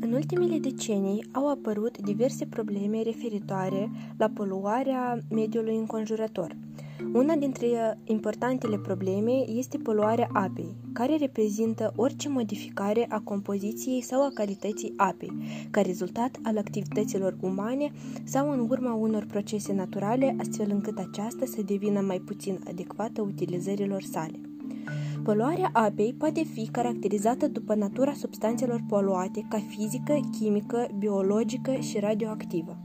În ultimele decenii au apărut diverse probleme referitoare la poluarea mediului înconjurător. Una dintre importantele probleme este poluarea apei, care reprezintă orice modificare a compoziției sau a calității apei, ca rezultat al activităților umane sau în urma unor procese naturale, astfel încât aceasta să devină mai puțin adecvată utilizărilor sale. Poluarea apei poate fi caracterizată după natura substanțelor poluate ca fizică, chimică, biologică și radioactivă.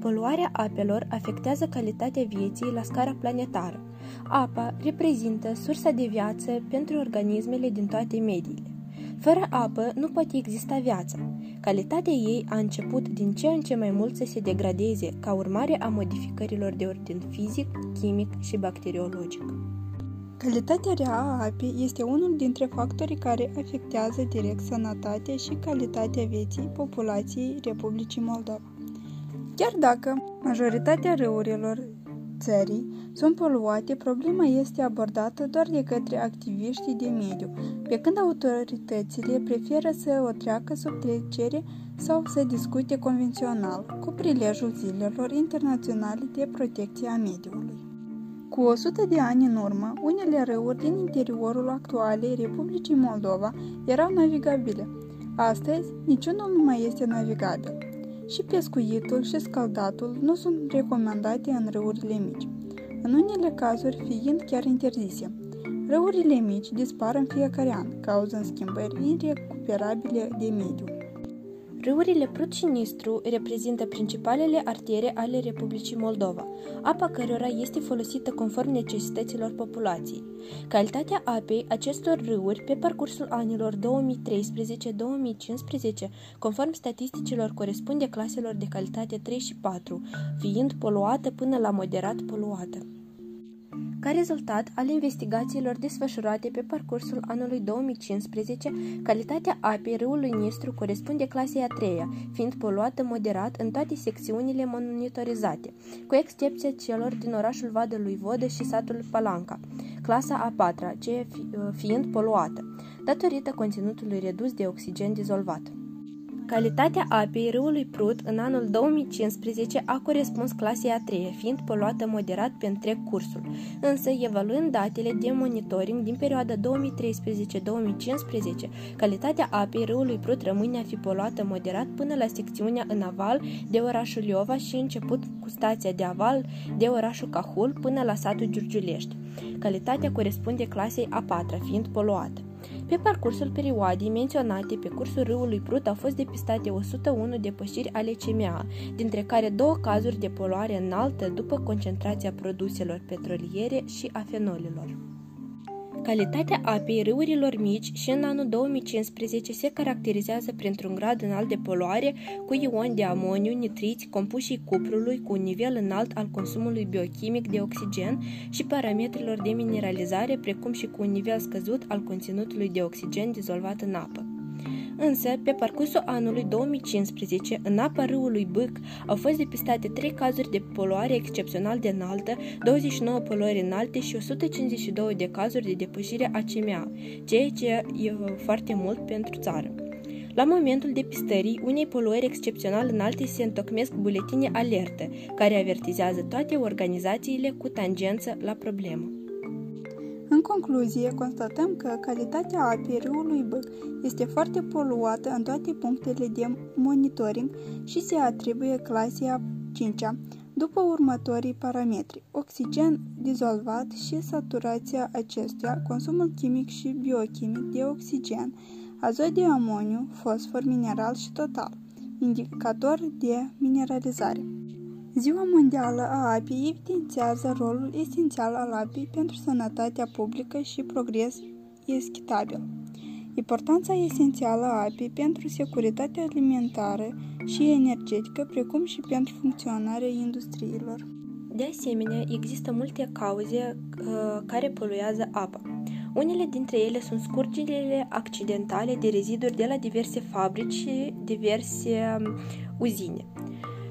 Poluarea apelor afectează calitatea vieții la scară planetară. Apa reprezintă sursa de viață pentru organismele din toate mediile. Fără apă nu poate exista viața. Calitatea ei a început din ce în ce mai mult să se degradeze ca urmare a modificărilor de ordin fizic, chimic și bacteriologic. Calitatea rea a apei este unul dintre factorii care afectează direct sănătatea și calitatea vieții populației Republicii Moldova. Chiar dacă majoritatea râurilor țării sunt poluate, problema este abordată doar de către activiștii de mediu, pe când autoritățile preferă să o treacă sub trecere sau să discute convențional cu prilejul zilelor internaționale de protecție a mediului. Cu 100 de ani în urmă, unele râuri din interiorul actualei Republicii Moldova erau navigabile. Astăzi, niciunul nu mai este navigabil. Și pescuitul și scaldatul nu sunt recomandate în râurile mici, în unele cazuri fiind chiar interzise. Râurile mici dispar în fiecare an, cauzând schimbări irecuperabile de mediu. Râurile Prut și Nistru reprezintă principalele artere ale Republicii Moldova, apa cărora este folosită conform necesităților populației. Calitatea apei acestor râuri pe parcursul anilor 2013-2015, conform statisticilor, corespunde claselor de calitate 3 și 4, fiind poluată până la moderat poluată. Ca rezultat al investigațiilor desfășurate pe parcursul anului 2015, calitatea apei râului Nistru corespunde clasei a treia, fiind poluată moderat în toate secțiunile monitorizate, cu excepția celor din orașul Vadălui Vodă și satul Palanca, clasa a patra, ce fiind poluată, datorită conținutului redus de oxigen dizolvat. Calitatea apei râului Prut în anul 2015 a corespuns clasei a treia, fiind poluată moderat pe întreg cursul. Însă, evaluând datele de monitoring din perioada 2013-2015, calitatea apei râului Prut rămâne a fi poluată moderat până la secțiunea în aval de orașul Iova și început cu stația de aval de orașul Cahul până la satul Giurgiulești. Calitatea corespunde clasei a patra, fiind poluată. Pe parcursul perioadei menționate pe cursul râului Prut au fost depistate 101 depășiri ale CMA, dintre care două cazuri de poluare înaltă după concentrația produselor petroliere și a fenolilor. Calitatea apei râurilor mici și în anul 2015 se caracterizează printr-un grad înalt de poluare cu ioni de amoniu, nitriți, compușii cuprului cu un nivel înalt al consumului biochimic de oxigen și parametrilor de mineralizare, precum și cu un nivel scăzut al conținutului de oxigen dizolvat în apă. Însă, pe parcursul anului 2015, în apa râului Bâc au fost depistate 3 cazuri de poluare excepțional de înaltă, 29 poluări înalte și 152 de cazuri de depășire a CMA, ceea ce e foarte mult pentru țară. La momentul depistării unei poluări excepțional înalte se întocmesc buletine alertă, care avertizează toate organizațiile cu tangență la problemă. În concluzie, constatăm că calitatea apei râului Băc este foarte poluată în toate punctele de monitoring și se atribuie clasei a 5-a, după următorii parametri, oxigen dizolvat și saturația acestuia, consumul chimic și biochimic de oxigen, azot de amoniu, fosfor mineral și total, indicator de mineralizare. Ziua Mondială a Apei evidențiază rolul esențial al apei pentru sănătatea publică și progres eschitabil. Importanța esențială a apei pentru securitatea alimentară și energetică, precum și pentru funcționarea industriilor. De asemenea, există multe cauze uh, care poluează apa. Unele dintre ele sunt scurgerile accidentale de reziduri de la diverse fabrici și diverse um, uzine.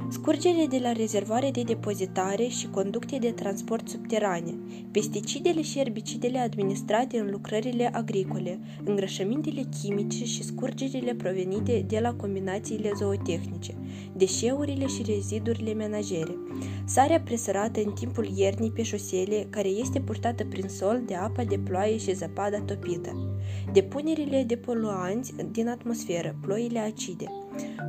Scurgere de la rezervoare de depozitare și conducte de transport subterane, pesticidele și erbicidele administrate în lucrările agricole, îngrășămintele chimice și scurgerile provenite de la combinațiile zootehnice, deșeurile și rezidurile menajere, sarea presărată în timpul iernii pe șosele care este purtată prin sol de apa de ploaie și zăpada topită, depunerile de poluanți din atmosferă, ploile acide,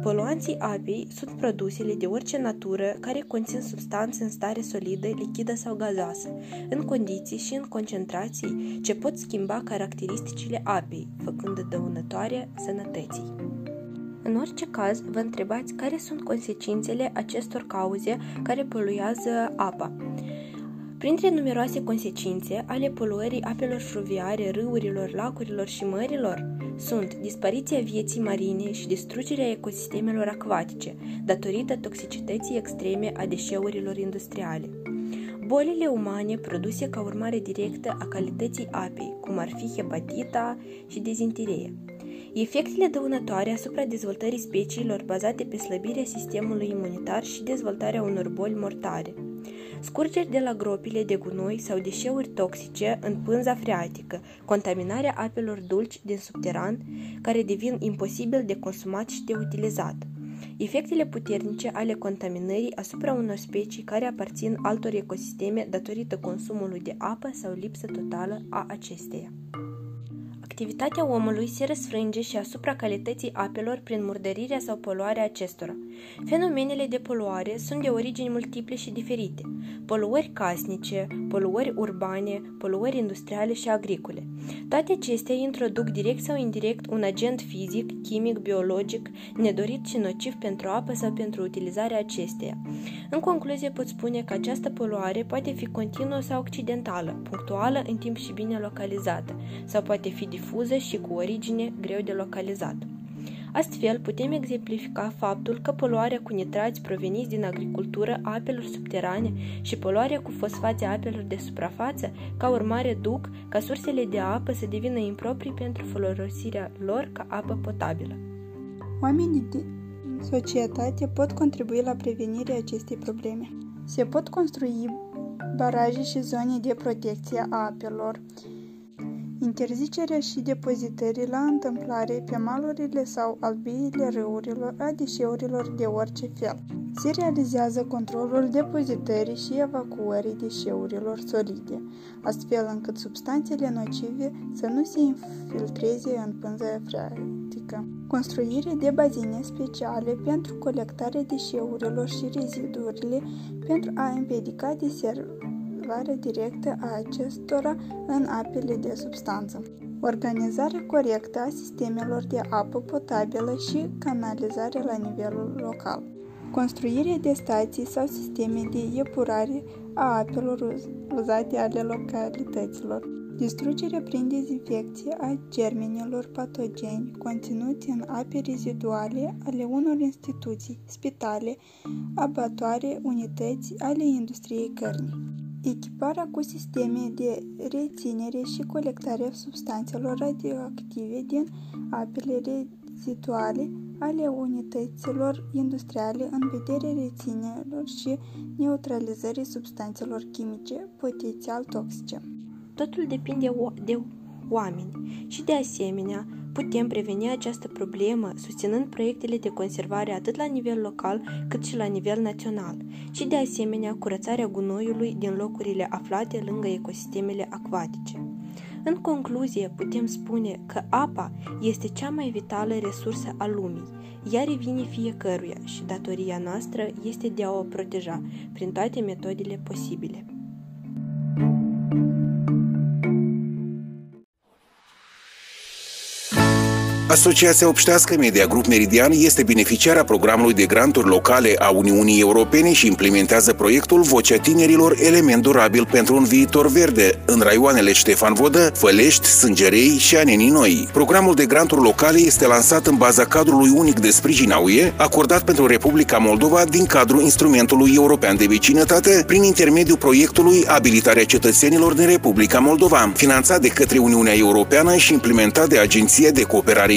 Poluanții apei sunt produsele de orice natură care conțin substanțe în stare solidă, lichidă sau gazoasă, în condiții și în concentrații ce pot schimba caracteristicile apei, făcând dăunătoare sănătății. În orice caz, vă întrebați care sunt consecințele acestor cauze care poluează apa. Printre numeroase consecințe ale poluării apelor fluviare, râurilor, lacurilor și mărilor sunt dispariția vieții marine și distrugerea ecosistemelor acvatice, datorită toxicității extreme a deșeurilor industriale. Bolile umane produse ca urmare directă a calității apei, cum ar fi hepatita și dezinterie. Efectele dăunătoare asupra dezvoltării speciilor bazate pe slăbirea sistemului imunitar și dezvoltarea unor boli mortare – scurgeri de la gropile de gunoi sau deșeuri toxice în pânza freatică, contaminarea apelor dulci din subteran, care devin imposibil de consumat și de utilizat. Efectele puternice ale contaminării asupra unor specii care aparțin altor ecosisteme datorită consumului de apă sau lipsă totală a acesteia. Activitatea omului se răsfrânge și asupra calității apelor prin murdărirea sau poluarea acestora. Fenomenele de poluare sunt de origini multiple și diferite. Poluări casnice, poluări urbane, poluări industriale și agricole. Toate acestea introduc direct sau indirect un agent fizic, chimic, biologic, nedorit și nociv pentru apă sau pentru utilizarea acesteia. În concluzie pot spune că această poluare poate fi continuă sau accidentală, punctuală în timp și bine localizată, sau poate fi difuză difuză și cu origine greu de localizat. Astfel, putem exemplifica faptul că poluarea cu nitrați proveniți din agricultură a apelor subterane și poluarea cu fosfați a apelor de suprafață, ca urmare duc ca sursele de apă să devină improprii pentru folosirea lor ca apă potabilă. Oamenii din societate pot contribui la prevenirea acestei probleme. Se pot construi baraje și zone de protecție a apelor, interzicerea și depozitării la întâmplare pe malurile sau albiile râurilor a deșeurilor de orice fel. Se realizează controlul depozitării și evacuării deșeurilor solide, astfel încât substanțele nocive să nu se infiltreze în pânza freatică. Construire de bazine speciale pentru colectarea deșeurilor și rezidurile pentru a împiedica deservarea rezervare directă a acestora în apele de substanță. Organizarea corectă a sistemelor de apă potabilă și canalizare la nivelul local. Construirea de stații sau sisteme de epurare a apelor uzate ale localităților. Distrugerea prin dezinfecție a germenilor patogeni conținuți în ape reziduale ale unor instituții, spitale, abatoare, unități ale industriei cărnii. Echiparea cu sisteme de reținere și colectare a substanțelor radioactive din apele reziduale ale unităților industriale în vederea reținerilor și neutralizării substanțelor chimice potențial toxice. Totul depinde de oameni și, de asemenea, putem preveni această problemă susținând proiectele de conservare atât la nivel local cât și la nivel național și de asemenea curățarea gunoiului din locurile aflate lângă ecosistemele acvatice. În concluzie, putem spune că apa este cea mai vitală resursă a lumii. Ea revine fiecăruia și datoria noastră este de a o proteja prin toate metodele posibile. Asociația Obștească Media Grup Meridian este beneficiara programului de granturi locale a Uniunii Europene și implementează proiectul Vocea Tinerilor Element Durabil pentru un viitor verde în raioanele Ștefan Vodă, Fălești, Sângerei și Anenii Noi. Programul de granturi locale este lansat în baza cadrului unic de sprijin a UE, acordat pentru Republica Moldova din cadrul Instrumentului European de Vecinătate, prin intermediul proiectului Abilitarea cetățenilor din Republica Moldova, finanțat de către Uniunea Europeană și implementat de Agenția de Cooperare